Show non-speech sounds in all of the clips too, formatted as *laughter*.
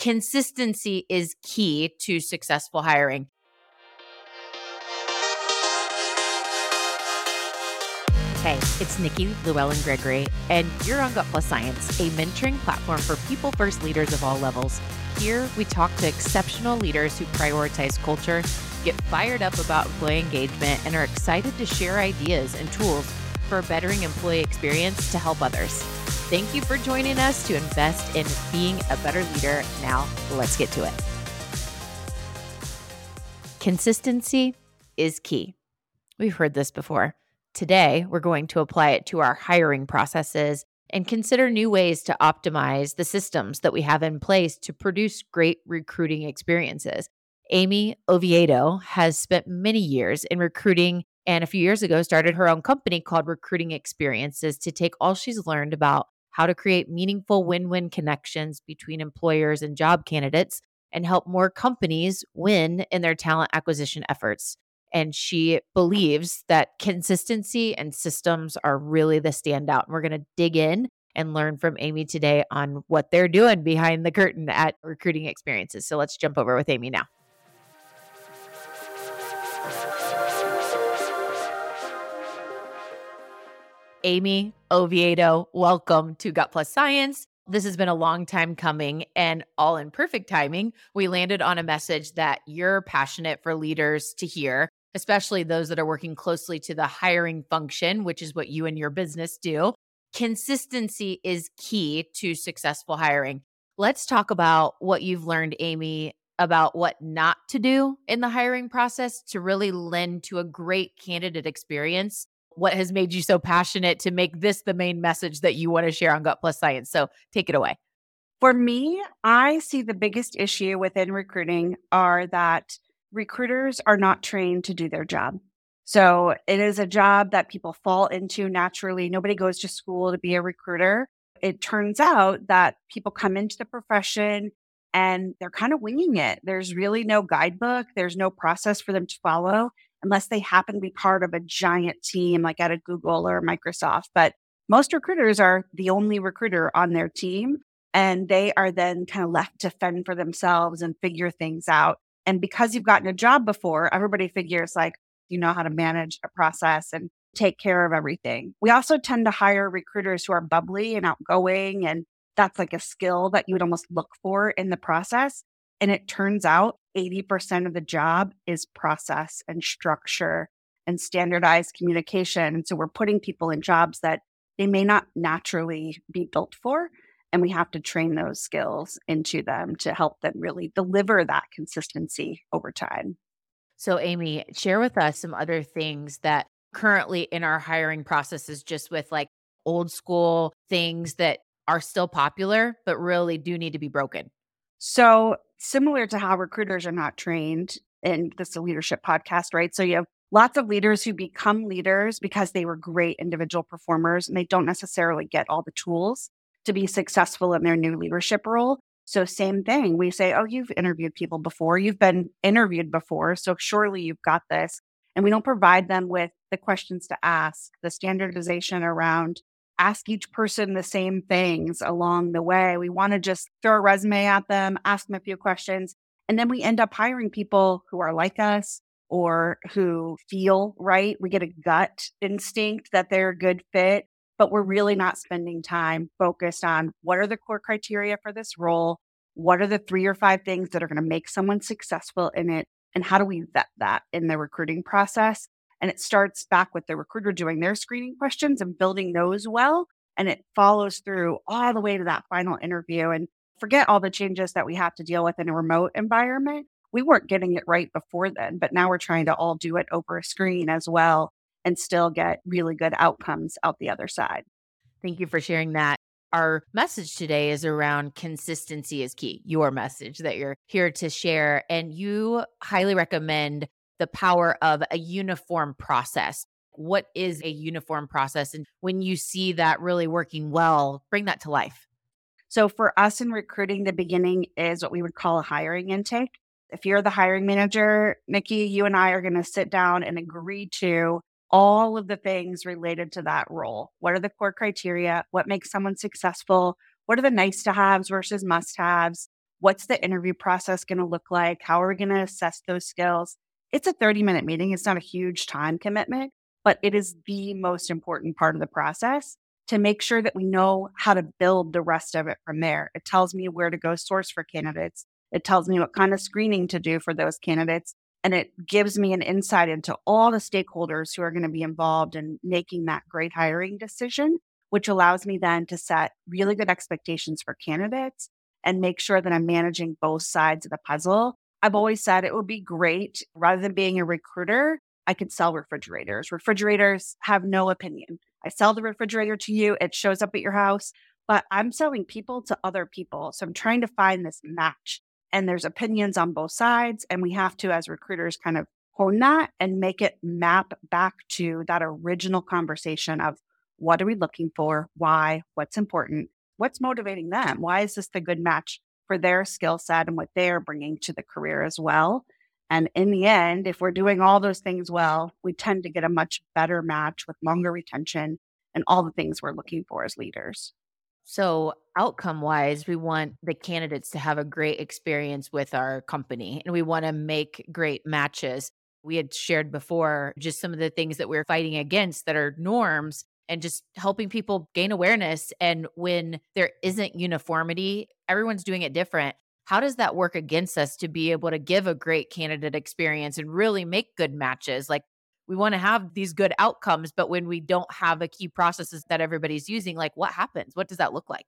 Consistency is key to successful hiring. Hey, it's Nikki Llewellyn Gregory, and you're on Gut Plus Science, a mentoring platform for people first leaders of all levels. Here, we talk to exceptional leaders who prioritize culture, get fired up about employee engagement, and are excited to share ideas and tools for bettering employee experience to help others. Thank you for joining us to invest in being a better leader. Now, let's get to it. Consistency is key. We've heard this before. Today, we're going to apply it to our hiring processes and consider new ways to optimize the systems that we have in place to produce great recruiting experiences. Amy Oviedo has spent many years in recruiting and a few years ago started her own company called Recruiting Experiences to take all she's learned about how to create meaningful win win connections between employers and job candidates and help more companies win in their talent acquisition efforts. And she believes that consistency and systems are really the standout. And we're going to dig in and learn from Amy today on what they're doing behind the curtain at recruiting experiences. So let's jump over with Amy now. Amy Oviedo, welcome to Gut Plus Science. This has been a long time coming and all in perfect timing. We landed on a message that you're passionate for leaders to hear especially those that are working closely to the hiring function, which is what you and your business do. Consistency is key to successful hiring. Let's talk about what you've learned, Amy, about what not to do in the hiring process to really lend to a great candidate experience. What has made you so passionate to make this the main message that you want to share on Gut Plus Science? So take it away. For me, I see the biggest issue within recruiting are that recruiters are not trained to do their job. So it is a job that people fall into naturally. Nobody goes to school to be a recruiter. It turns out that people come into the profession and they're kind of winging it. There's really no guidebook, there's no process for them to follow unless they happen to be part of a giant team like at a Google or Microsoft. But most recruiters are the only recruiter on their team and they are then kind of left to fend for themselves and figure things out. And because you've gotten a job before, everybody figures like you know how to manage a process and take care of everything. We also tend to hire recruiters who are bubbly and outgoing. And that's like a skill that you would almost look for in the process. And it turns out 80% of the job is process and structure and standardized communication. And so we're putting people in jobs that they may not naturally be built for and we have to train those skills into them to help them really deliver that consistency over time. So, Amy, share with us some other things that currently in our hiring processes, just with like old school things that are still popular, but really do need to be broken. So, similar to how recruiters are not trained in this leadership podcast, right? So, you have lots of leaders who become leaders because they were great individual performers and they don't necessarily get all the tools to be successful in their new leadership role. So, same thing. We say, Oh, you've interviewed people before, you've been interviewed before. So, surely you've got this. And we don't provide them with the questions to ask, the standardization around ask each person the same things along the way. We want to just throw a resume at them, ask them a few questions. And then we end up hiring people who are like us or who feel right. We get a gut instinct that they're a good fit but we're really not spending time focused on what are the core criteria for this role? What are the three or five things that are going to make someone successful in it? And how do we vet that in the recruiting process? And it starts back with the recruiter doing their screening questions and building those well. And it follows through all the way to that final interview. And forget all the changes that we have to deal with in a remote environment. We weren't getting it right before then, but now we're trying to all do it over a screen as well and still get really good outcomes out the other side. Thank you for sharing that. Our message today is around consistency is key, your message that you're here to share. And you highly recommend the power of a uniform process. What is a uniform process? And when you see that really working well, bring that to life. So, for us in recruiting, the beginning is what we would call a hiring intake. If you're the hiring manager, Nikki, you and I are going to sit down and agree to all of the things related to that role. What are the core criteria? What makes someone successful? What are the nice to haves versus must haves? What's the interview process going to look like? How are we going to assess those skills? It's a 30 minute meeting. It's not a huge time commitment, but it is mm. the most important part of the process to make sure that we know how to build the rest of it from there. It tells me where to go source for candidates. It tells me what kind of screening to do for those candidates. And it gives me an insight into all the stakeholders who are going to be involved in making that great hiring decision, which allows me then to set really good expectations for candidates and make sure that I'm managing both sides of the puzzle. I've always said it would be great rather than being a recruiter, I could sell refrigerators. Refrigerators have no opinion. I sell the refrigerator to you, it shows up at your house, but I'm selling people to other people. So I'm trying to find this match and there's opinions on both sides. And we have to, as recruiters, kind of hone that and make it map back to that original conversation of what are we looking for? Why? What's important? What's motivating them? Why is this the good match for their skill set and what they're bringing to the career as well? And in the end, if we're doing all those things well, we tend to get a much better match with longer retention and all the things we're looking for as leaders. So, outcome wise, we want the candidates to have a great experience with our company and we want to make great matches. We had shared before just some of the things that we're fighting against that are norms and just helping people gain awareness. And when there isn't uniformity, everyone's doing it different. How does that work against us to be able to give a great candidate experience and really make good matches? Like, we want to have these good outcomes, but when we don't have a key processes that everybody's using, like what happens? What does that look like?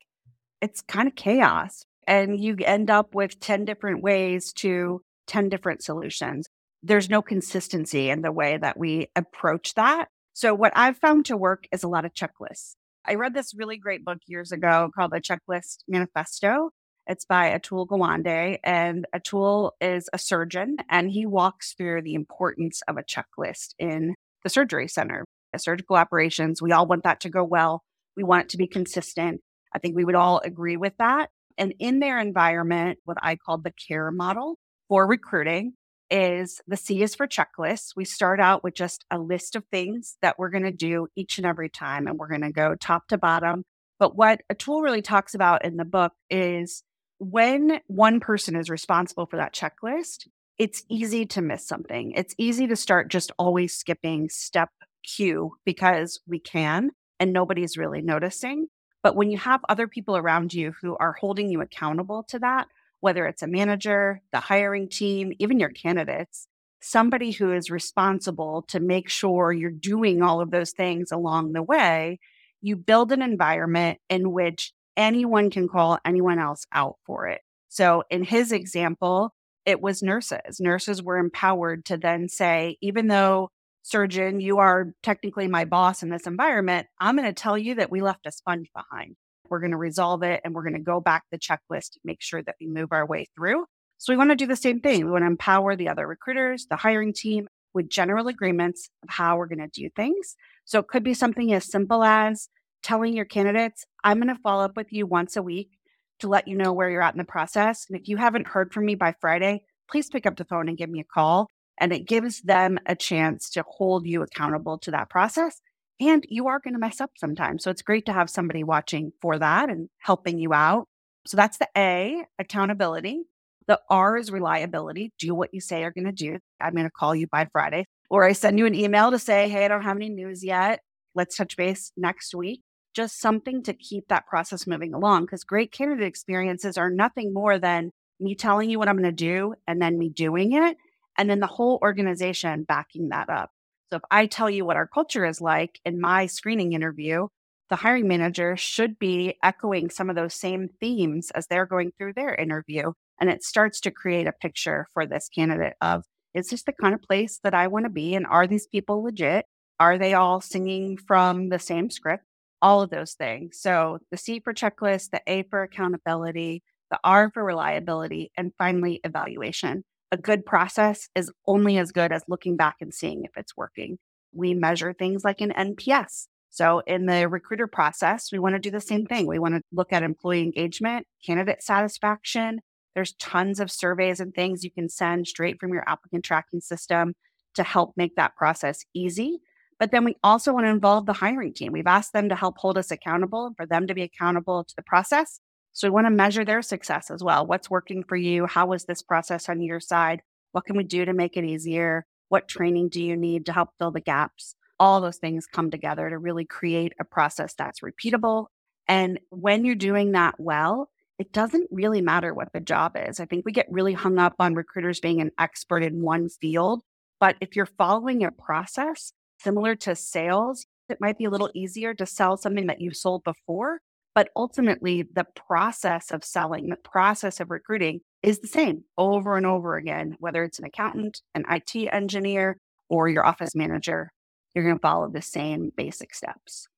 It's kind of chaos. And you end up with 10 different ways to 10 different solutions. There's no consistency in the way that we approach that. So, what I've found to work is a lot of checklists. I read this really great book years ago called The Checklist Manifesto. It's by Atul Gawande, and Atul is a surgeon, and he walks through the importance of a checklist in the surgery center. The Surgical operations, we all want that to go well. We want it to be consistent. I think we would all agree with that. And in their environment, what I call the care model for recruiting is the C is for checklists. We start out with just a list of things that we're going to do each and every time, and we're going to go top to bottom. But what Atul really talks about in the book is when one person is responsible for that checklist, it's easy to miss something. It's easy to start just always skipping step Q because we can and nobody's really noticing. But when you have other people around you who are holding you accountable to that, whether it's a manager, the hiring team, even your candidates, somebody who is responsible to make sure you're doing all of those things along the way, you build an environment in which anyone can call anyone else out for it. So in his example, it was nurses. Nurses were empowered to then say, even though surgeon, you are technically my boss in this environment, I'm going to tell you that we left a sponge behind. We're going to resolve it and we're going to go back the checklist make sure that we move our way through. So we want to do the same thing. We want to empower the other recruiters, the hiring team with general agreements of how we're going to do things. So it could be something as simple as telling your candidates, I'm going to follow up with you once a week to let you know where you're at in the process. And if you haven't heard from me by Friday, please pick up the phone and give me a call. And it gives them a chance to hold you accountable to that process. And you are going to mess up sometimes. So it's great to have somebody watching for that and helping you out. So that's the A, accountability. The R is reliability. Do what you say you're going to do. I'm going to call you by Friday. Or I send you an email to say, hey, I don't have any news yet. Let's touch base next week just something to keep that process moving along because great candidate experiences are nothing more than me telling you what I'm going to do and then me doing it. And then the whole organization backing that up. So if I tell you what our culture is like in my screening interview, the hiring manager should be echoing some of those same themes as they're going through their interview. And it starts to create a picture for this candidate of is this the kind of place that I want to be? And are these people legit? Are they all singing from the same script? all of those things. So the C for checklist, the A for accountability, the R for reliability, and finally, evaluation. A good process is only as good as looking back and seeing if it's working. We measure things like an NPS. So in the recruiter process, we want to do the same thing. We want to look at employee engagement, candidate satisfaction. There's tons of surveys and things you can send straight from your applicant tracking system to help make that process easy but then we also want to involve the hiring team. We've asked them to help hold us accountable and for them to be accountable to the process. So we want to measure their success as well. What's working for you? How was this process on your side? What can we do to make it easier? What training do you need to help fill the gaps? All those things come together to really create a process that's repeatable. And when you're doing that well, it doesn't really matter what the job is. I think we get really hung up on recruiters being an expert in one field. But if you're following a process similar to sales, it might be a little easier to sell something that you've sold before. But ultimately, the process of selling, the process of recruiting is the same over and over again, whether it's an accountant, an IT engineer, or your office manager. You're going to follow the same basic steps.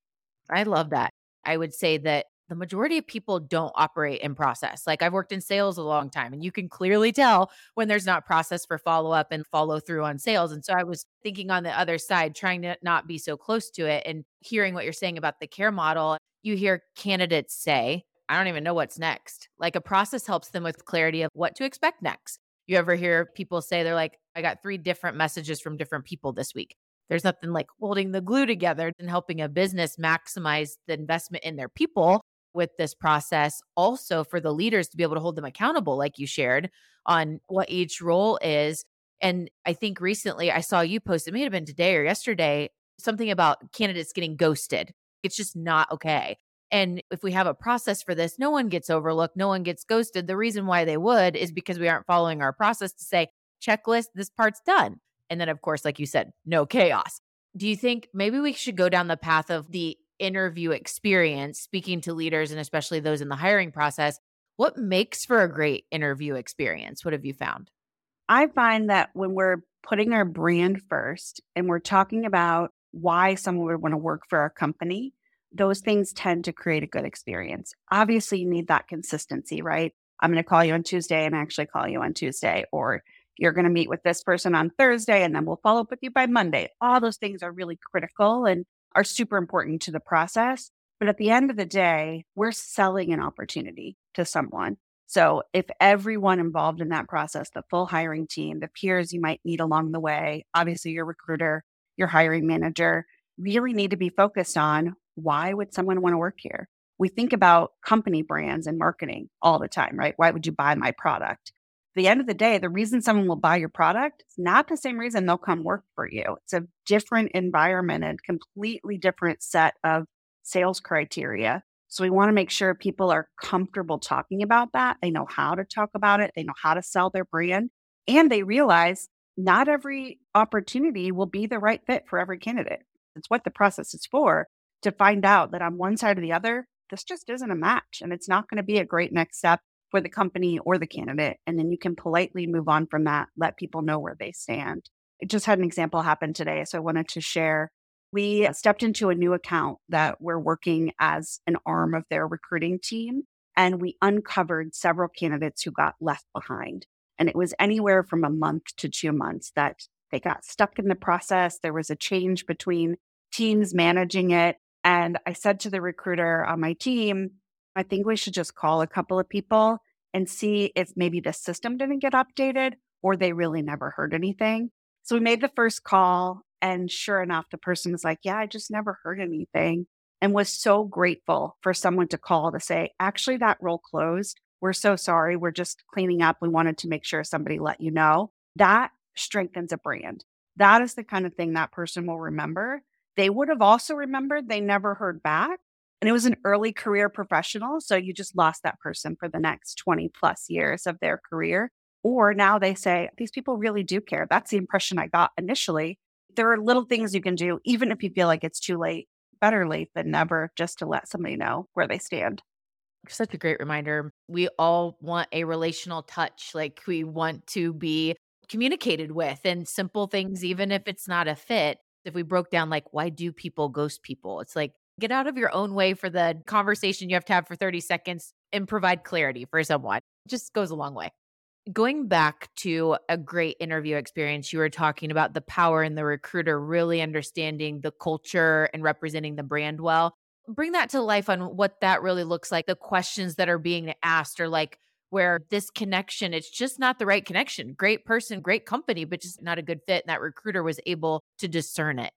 I love that. I would say that the majority of people don't operate in process. Like I've worked in sales a long time and you can clearly tell when there's not process for follow up and follow through on sales. And so I was thinking on the other side, trying to not be so close to it and hearing what you're saying about the care model. You hear candidates say, I don't even know what's next. Like a process helps them with clarity of what to expect next. You ever hear people say, they're like, I got three different messages from different people this week. There's nothing like holding the glue together and helping a business maximize the investment in their people with this process also for the leaders to be able to hold them accountable like you shared on what each role is and i think recently i saw you post it may have been today or yesterday something about candidates getting ghosted it's just not okay. And if we have a process for this no one gets overlooked no one gets ghosted. The reason why they would is because we aren't following our process to say checklist this part's done. And then of course like you said no chaos. Do you think maybe we should go down the path of the interview experience, speaking to leaders and especially those in the hiring process, what makes for a great interview experience? What have you found? I find that when we're putting our brand first and we're talking about why someone would want to work for our company, those things tend to create a good experience. Obviously, you need that consistency, right? I'm going to call you on Tuesday and actually call you on Tuesday, or you're going to meet with this person on Thursday and then we'll follow up with you by Monday. All those things are really critical. And are super important to the process. But at the end of the day, we're selling an opportunity to someone. So if everyone involved in that process, the full hiring team, the peers you might meet along the way, obviously your recruiter, your hiring manager, really need to be focused on why would someone want to work here? We think about company brands and marketing all the time, right? Why would you buy my product? At the end of the day, the reason someone will buy your product is not the same reason they'll come work for you. It's a different environment and completely different set of sales criteria. So we want to make sure people are comfortable talking about that. They know how to talk about it, they know how to sell their brand, and they realize not every opportunity will be the right fit for every candidate. It's what the process is for to find out that on one side or the other, this just isn't a match and it's not going to be a great next step for the company or the candidate. And then you can politely move on from that, let people know where they stand. I just had an example happen today. So I wanted to share. We stepped into a new account that we're working as an arm of their recruiting team. And we uncovered several candidates who got left behind. And it was anywhere from a month to two months that they got stuck in the process. There was a change between teams managing it. And I said to the recruiter on my team, I think we should just call a couple of people and see if maybe the system didn't get updated or they really never heard anything. So we made the first call. And sure enough, the person was like, Yeah, I just never heard anything. And was so grateful for someone to call to say, Actually, that role closed. We're so sorry. We're just cleaning up. We wanted to make sure somebody let you know. That strengthens a brand. That is the kind of thing that person will remember. They would have also remembered they never heard back, and it was an early career professional. So you just lost that person for the next 20 plus years of their career. Or now they say, these people really do care. That's the impression I got initially. There are little things you can do, even if you feel like it's too late. Better late than never, just to let somebody know where they stand. Such a great reminder. We all want a relational touch. Like we want to be communicated with and simple things, even if it's not a fit. If we broke down, like, why do people ghost people? It's like Get out of your own way for the conversation you have to have for 30 seconds and provide clarity for someone. It just goes a long way. Going back to a great interview experience, you were talking about the power in the recruiter really understanding the culture and representing the brand well. Bring that to life on what that really looks like, the questions that are being asked, or like where this connection, it's just not the right connection. Great person, great company, but just not a good fit. And that recruiter was able to discern it.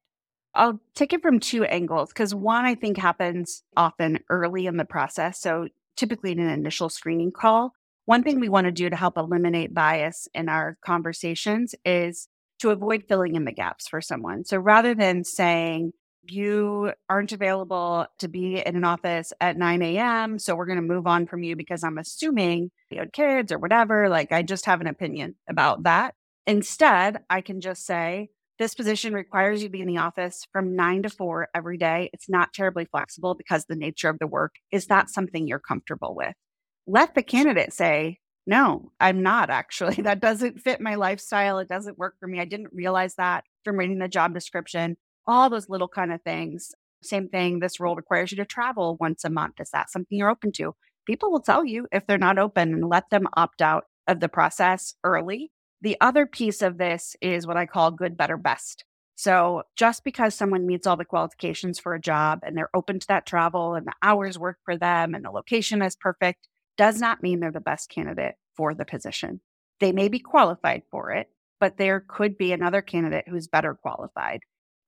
I'll take it from two angles because one I think happens often early in the process. So typically in an initial screening call. One thing we want to do to help eliminate bias in our conversations is to avoid filling in the gaps for someone. So rather than saying, you aren't available to be in an office at 9 a.m. So we're going to move on from you because I'm assuming you had kids or whatever. Like, I just have an opinion about that. Instead, I can just say, this position requires you to be in the office from nine to four every day. It's not terribly flexible because the nature of the work is that something you're comfortable with. Let the candidate say, no, I'm not actually. *laughs* That doesn't fit my lifestyle. It doesn't work for me. I didn't realize that from reading the job description all those little kind of things. Same thing, this role requires you to travel once a month. Is that something you're open to? People will tell you if they're not open and let them opt out of the process early. The other piece of this is what I call good, better, best. So just because someone meets all the qualifications for a job and they're open to that travel and the hours work for them and the location is perfect does not mean they're the best candidate for the position. They may be qualified for it, but there could be another candidate who's better qualified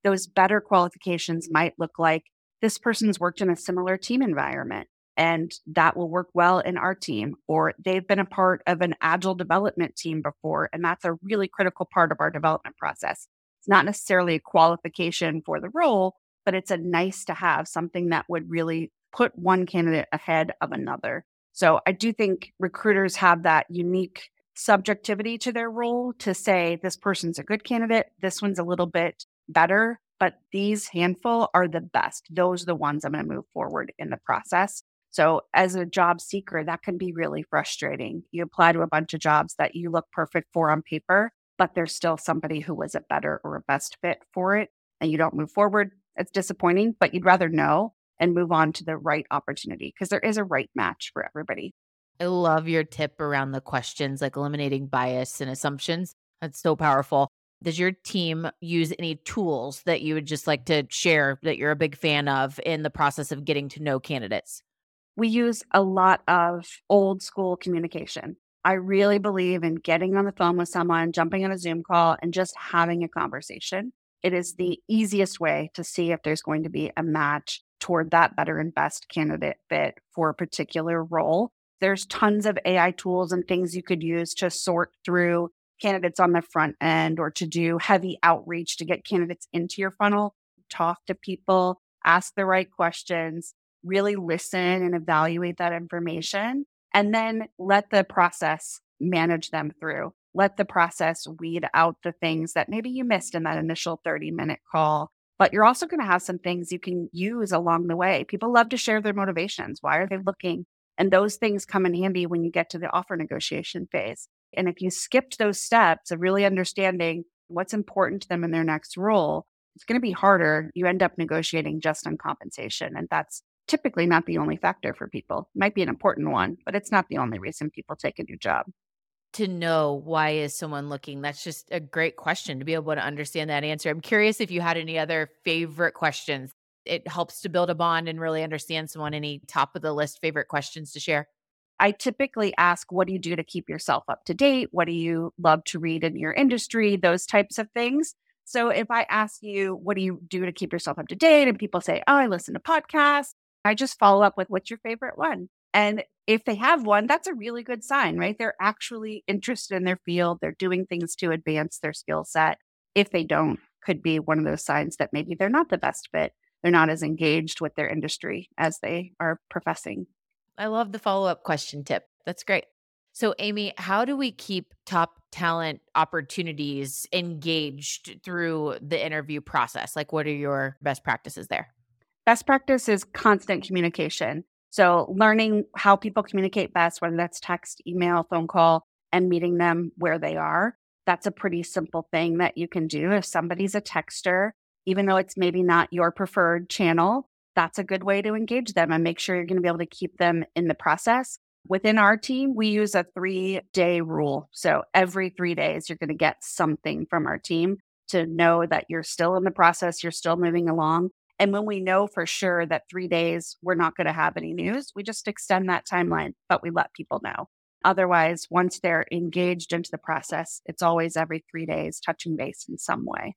those better qualifications might look like this person's worked in a similar team environment and that will work well in our team or they've been a part of an agile development team before and that's a really critical part of our development process. It's not necessarily a qualification for the role but it's a nice to have something that would really put one candidate ahead of another. So i do think recruiters have that unique subjectivity to their role to say this person's a good candidate this one's a little bit better, but these handful are the best. Those are the ones I'm going to move forward in the process. So, as a job seeker, that can be really frustrating. You apply to a bunch of jobs that you look perfect for on paper, but there's still somebody who was a better or a best fit for it, and you don't move forward. It's disappointing, but you'd rather know and move on to the right opportunity because there is a right match for everybody. I love your tip around the questions, like eliminating bias and assumptions. That's so powerful. Does your team use any tools that you would just like to share that you're a big fan of in the process of getting to know candidates? We use a lot of old school communication. I really believe in getting on the phone with someone, jumping on a Zoom call, and just having a conversation. It is the easiest way to see if there's going to be a match toward that better and best candidate fit for a particular role. There's tons of AI tools and things you could use to sort through candidates on the front end or to do heavy outreach to get candidates into your funnel, talk to people, ask the right questions, really listen and evaluate that information, and then let the process manage them through. Let the process weed out the things that maybe you missed in that initial 30 minute call. But you're also going to have some things you can use along the way. People love to share their motivations. Why are they looking? And those things come in handy when you get to the offer negotiation phase. And if you skipped those steps of really understanding what's important to them in their next role, it's going to be harder. You end up negotiating just on compensation. And that's typically not the only factor for people. It might be an important one, but it's not the only reason people take a new job. To know why is someone looking? That's just a great question to be able to understand that answer. I'm curious if you had any other favorite questions. It helps to build a bond and really understand someone. Any top of the list favorite questions to share? I typically ask, what do you do to keep yourself up to date? What do you love to read in your industry? Those types of things. So if I ask you, what do you do to keep yourself up to date? And people say, oh, I listen to podcasts, I just follow up with, what's your favorite one? And if they have one, that's a really good sign, right? They're actually interested in their field. They're doing things to advance their skill set. If they don't, could be one of those signs that maybe they're not the best fit. They're not as engaged with their industry as they are professing I love the follow up question tip. That's great. So, Amy, how do we keep top talent opportunities engaged through the interview process? Like, what are your best practices there? Best practice is constant communication. So, learning how people communicate best, whether that's text, email, phone call, and meeting them where they are. That's a pretty simple thing that you can do. If somebody's a texter, even though it's maybe not your preferred channel, that's a good way to engage them and make sure you're going to be able to keep them in the process. Within our team, we use a three day rule. So every three days, you're going to get something from our team to know that you're still in the process, you're still moving along. And when we know for sure that three days, we're not going to have any news, we just extend that timeline, but we let people know. Otherwise, once they're engaged into the process, it's always every three days touching base in some way.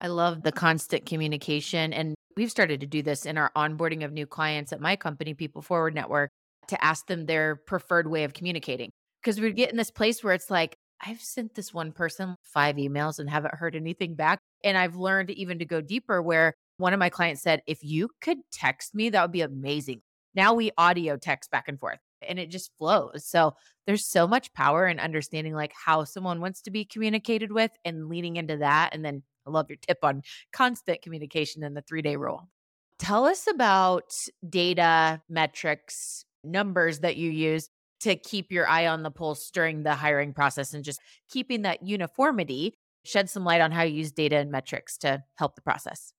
I love the constant communication. And we've started to do this in our onboarding of new clients at my company, PeopleForward Network. to ask them their preferred way of communicating. Because we get in this place where it's like, I've sent this one person five emails and haven't heard anything back. And I've learned even to go deeper where one of my clients said, if you could text me, that would be amazing. Now we audio text back and forth and it just flows. So there's so much power in understanding like how someone wants to be communicated with and leaning into that. And then I love your tip on constant communication and the three day rule. Tell us about data, metrics, numbers that you use to keep your eye on the pulse during the hiring process and just keeping that uniformity. Shed some light on how you use data and metrics to help the process.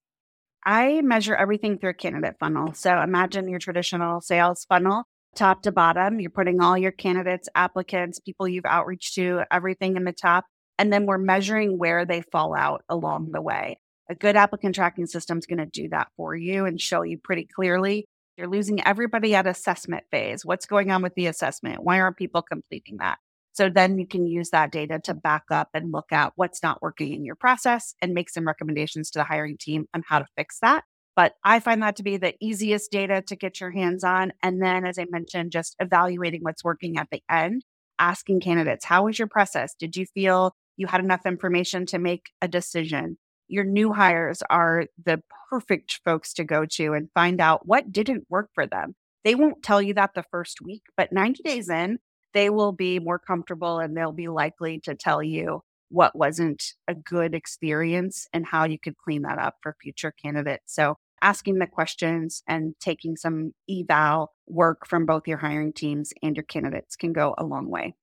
I measure everything through a candidate funnel. So imagine your traditional sales funnel, top to bottom. You're putting all your candidates, applicants, people you've outreach to, everything in the top. And then we're measuring where they fall out along the way. A good applicant tracking system is going to do that for you and show you pretty clearly. You're losing everybody at assessment phase. What's going on with the assessment? Why aren't people completing that? So then you can use that data to back up and look at what's not working in your process and make some recommendations to the hiring team on how to fix that. But I find that to be the easiest data to get your hands on. And then, as I mentioned, just evaluating what's working at the end, asking candidates, how was your process? Did you feel you had enough information to make a decision? Your new hires are the perfect folks to go to and find out what didn't work for them. They won't tell you that the first week, but 90 days in, they will be more comfortable and they'll be likely to tell you what wasn't a good experience and how you could clean that up for future candidates. So asking the questions and taking some eval work from both your hiring teams and your candidates can go a long way.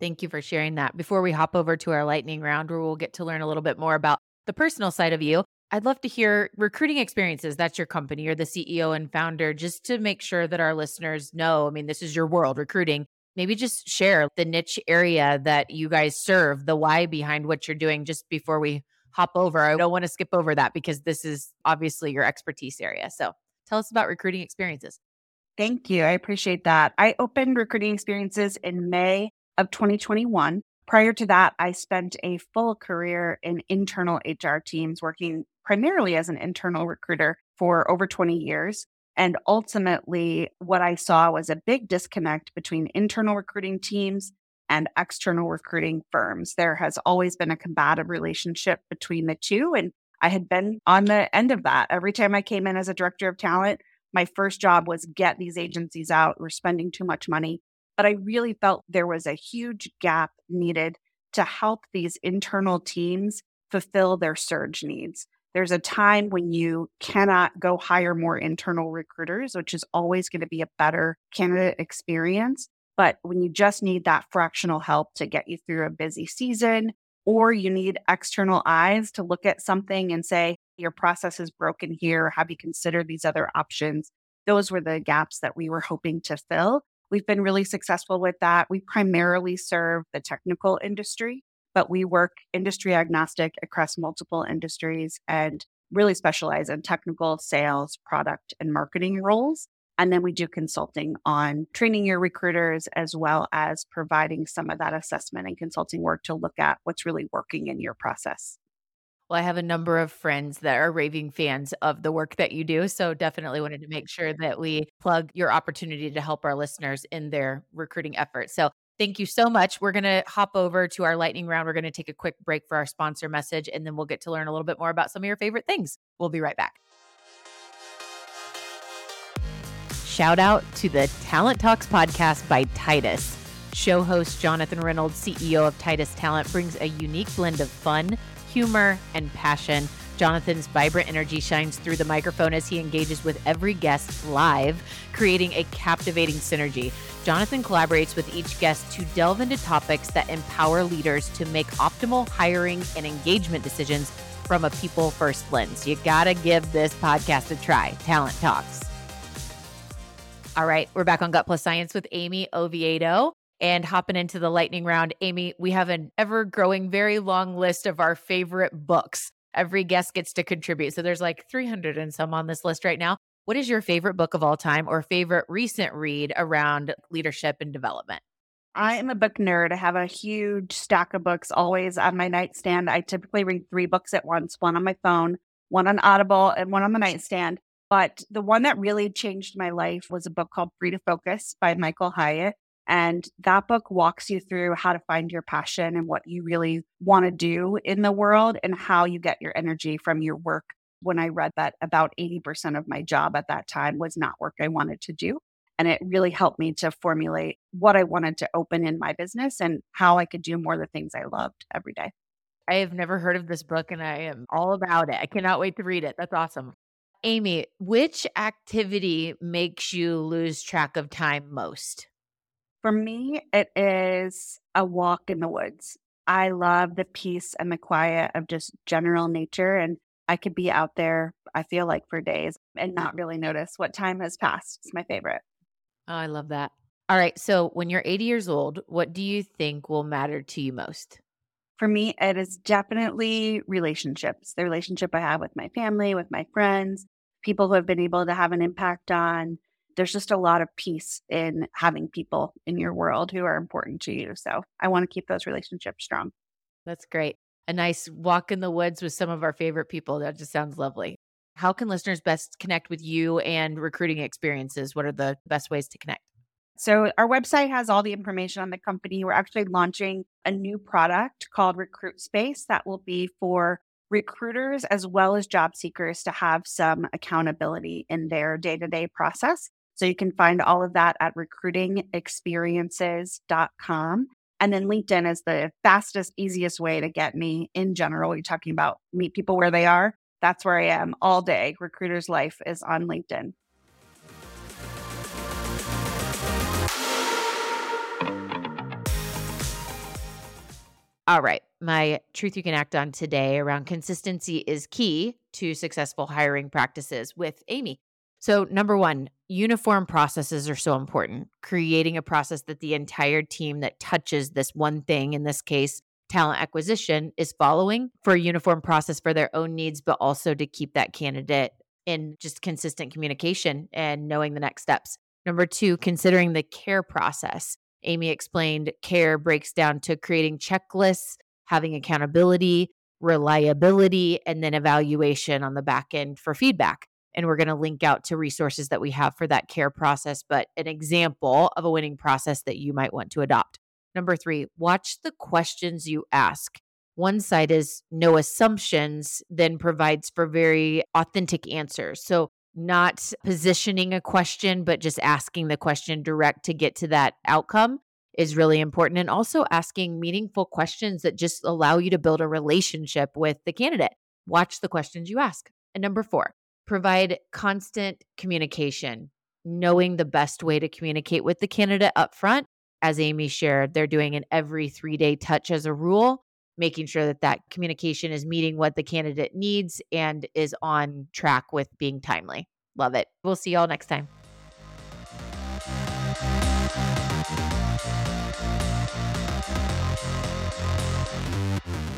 Thank you for sharing that. Before we hop over to our lightning round, where we'll get to learn a little bit more about the personal side of you, I'd love to hear recruiting experiences. That's your company. You're the CEO and founder, just to make sure that our listeners know. I mean, this is your world, recruiting maybe just share the niche area that you guys serve, the why behind what you're doing just before we hop over. I don't want to skip over that because this is obviously your expertise area. So tell us about recruiting experiences. Thank you. I appreciate that. I opened recruiting experiences in May of 2021. Prior to that, I spent a full career in internal HR teams working primarily as an internal recruiter for over 20 years. And ultimately, what I saw was a big disconnect between internal recruiting teams and external recruiting firms. There has always been a combative relationship between the two. And I had been on the end of that. Every time I came in as a director of talent, my first job was get these agencies out. We're spending too much money. But I really felt there was a huge gap needed to help these internal teams fulfill their surge needs. There's a time when you cannot go hire more internal recruiters, which is always going to be a better candidate experience. But when you just need that fractional help to get you through a busy season, or you need external eyes to look at something and say, your process is broken here. Have you considered these other options? Those were the gaps that we were hoping to fill. We've been really successful with that. We primarily serve the technical industry but we work industry agnostic across multiple industries and really specialize in technical sales, product, and marketing roles. And then we do consulting on training your recruiters as well as providing some of that assessment and consulting work to look at what's really working in your process. Well, I have a number of friends that are raving fans of the work that you do. So definitely wanted to make sure that we plug your opportunity to help our listeners in their recruiting efforts. So Thank you so much. We're going to hop over to our lightning round. We're going to take a quick break for our sponsor message, and then we'll get to learn a little bit more about some of your favorite things. We'll be right back. Shout out to the Talent Talks podcast by Titus. Show host Jonathan Reynolds, CEO of Titus Talent, brings a unique blend of fun, humor, and passion Jonathan's vibrant energy shines through the microphone as he engages with every guest live, creating a captivating synergy. Jonathan collaborates with each guest to delve into topics that empower leaders to make optimal hiring and engagement decisions from a people first lens. You got to give this podcast a try. Talent Talks. All right, we're back on Gut Plus Science with Amy Oviedo and hopping into the lightning round. Amy, we have an ever growing, very long list of our favorite books every guest gets to contribute. So there's like 300 and some on this list right now. What is your favorite book of all time or favorite recent read around leadership and development? I am a book nerd. I have a huge stack of books always on my nightstand. I typically read three books at once one on my phone, one on Audible, and one on the nightstand. But the one that really changed my life was a book called Free to Focus by Michael Hyatt. And that book walks you through how to find your passion and what you really want to do in the world and how you get your energy from your work. When I read that, about 80% of my job at that time was not work I wanted to do. And it really helped me to formulate what I wanted to open in my business and how I could do more of the things I loved every day. I have never heard of this book and I am all about it. I cannot wait to read it. That's awesome. Amy, which activity makes you lose track of time most? For me, it is a walk in the woods. I love the peace and the quiet of just general nature. And I could be out there, I feel like for days and not really notice what time has passed. It's my favorite. Oh, I love that. All right. So when you're 80 years old, what do you think will matter to you most? For me, it is definitely relationships, the relationship I have with my family, with my friends, people who have been able to have an impact on. There's just a lot of peace in having people in your world who are important to you. So I want to keep those relationships strong. That's great. A nice walk in the woods with some of our favorite people. That just sounds lovely. How can listeners best connect with you and recruiting experiences? What are the best ways to connect? So, our website has all the information on the company. We're actually launching a new product called Recruit Space that will be for recruiters as well as job seekers to have some accountability in their day to day process. So, you can find all of that at recruitingexperiences.com. And then LinkedIn is the fastest, easiest way to get me in general. You're talking about meet people where they are. That's where I am all day. Recruiter's life is on LinkedIn. All right. My truth you can act on today around consistency is key to successful hiring practices with Amy. So, number one, uniform processes are so important. Creating a process that the entire team that touches this one thing, in this case, talent acquisition, is following for a uniform process for their own needs, but also to keep that candidate in just consistent communication and knowing the next steps. Number two, considering the care process. Amy explained care breaks down to creating checklists, having accountability, reliability, and then evaluation on the back end for feedback. And we're going to link out to resources that we have for that care process, but an example of a winning process that you might want to adopt. Number three, watch the questions you ask. One side is no assumptions, then provides for very authentic answers. So, not positioning a question, but just asking the question direct to get to that outcome is really important. And also asking meaningful questions that just allow you to build a relationship with the candidate. Watch the questions you ask. And number four, provide constant communication, knowing the best way to communicate with the candidate up front as Amy shared, they're doing an every three day touch as a rule, making sure that that communication is meeting what the candidate needs and is on track with being timely. Love it. We'll see y'all next time.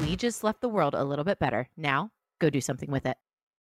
We just left the world a little bit better. Now, go do something with it.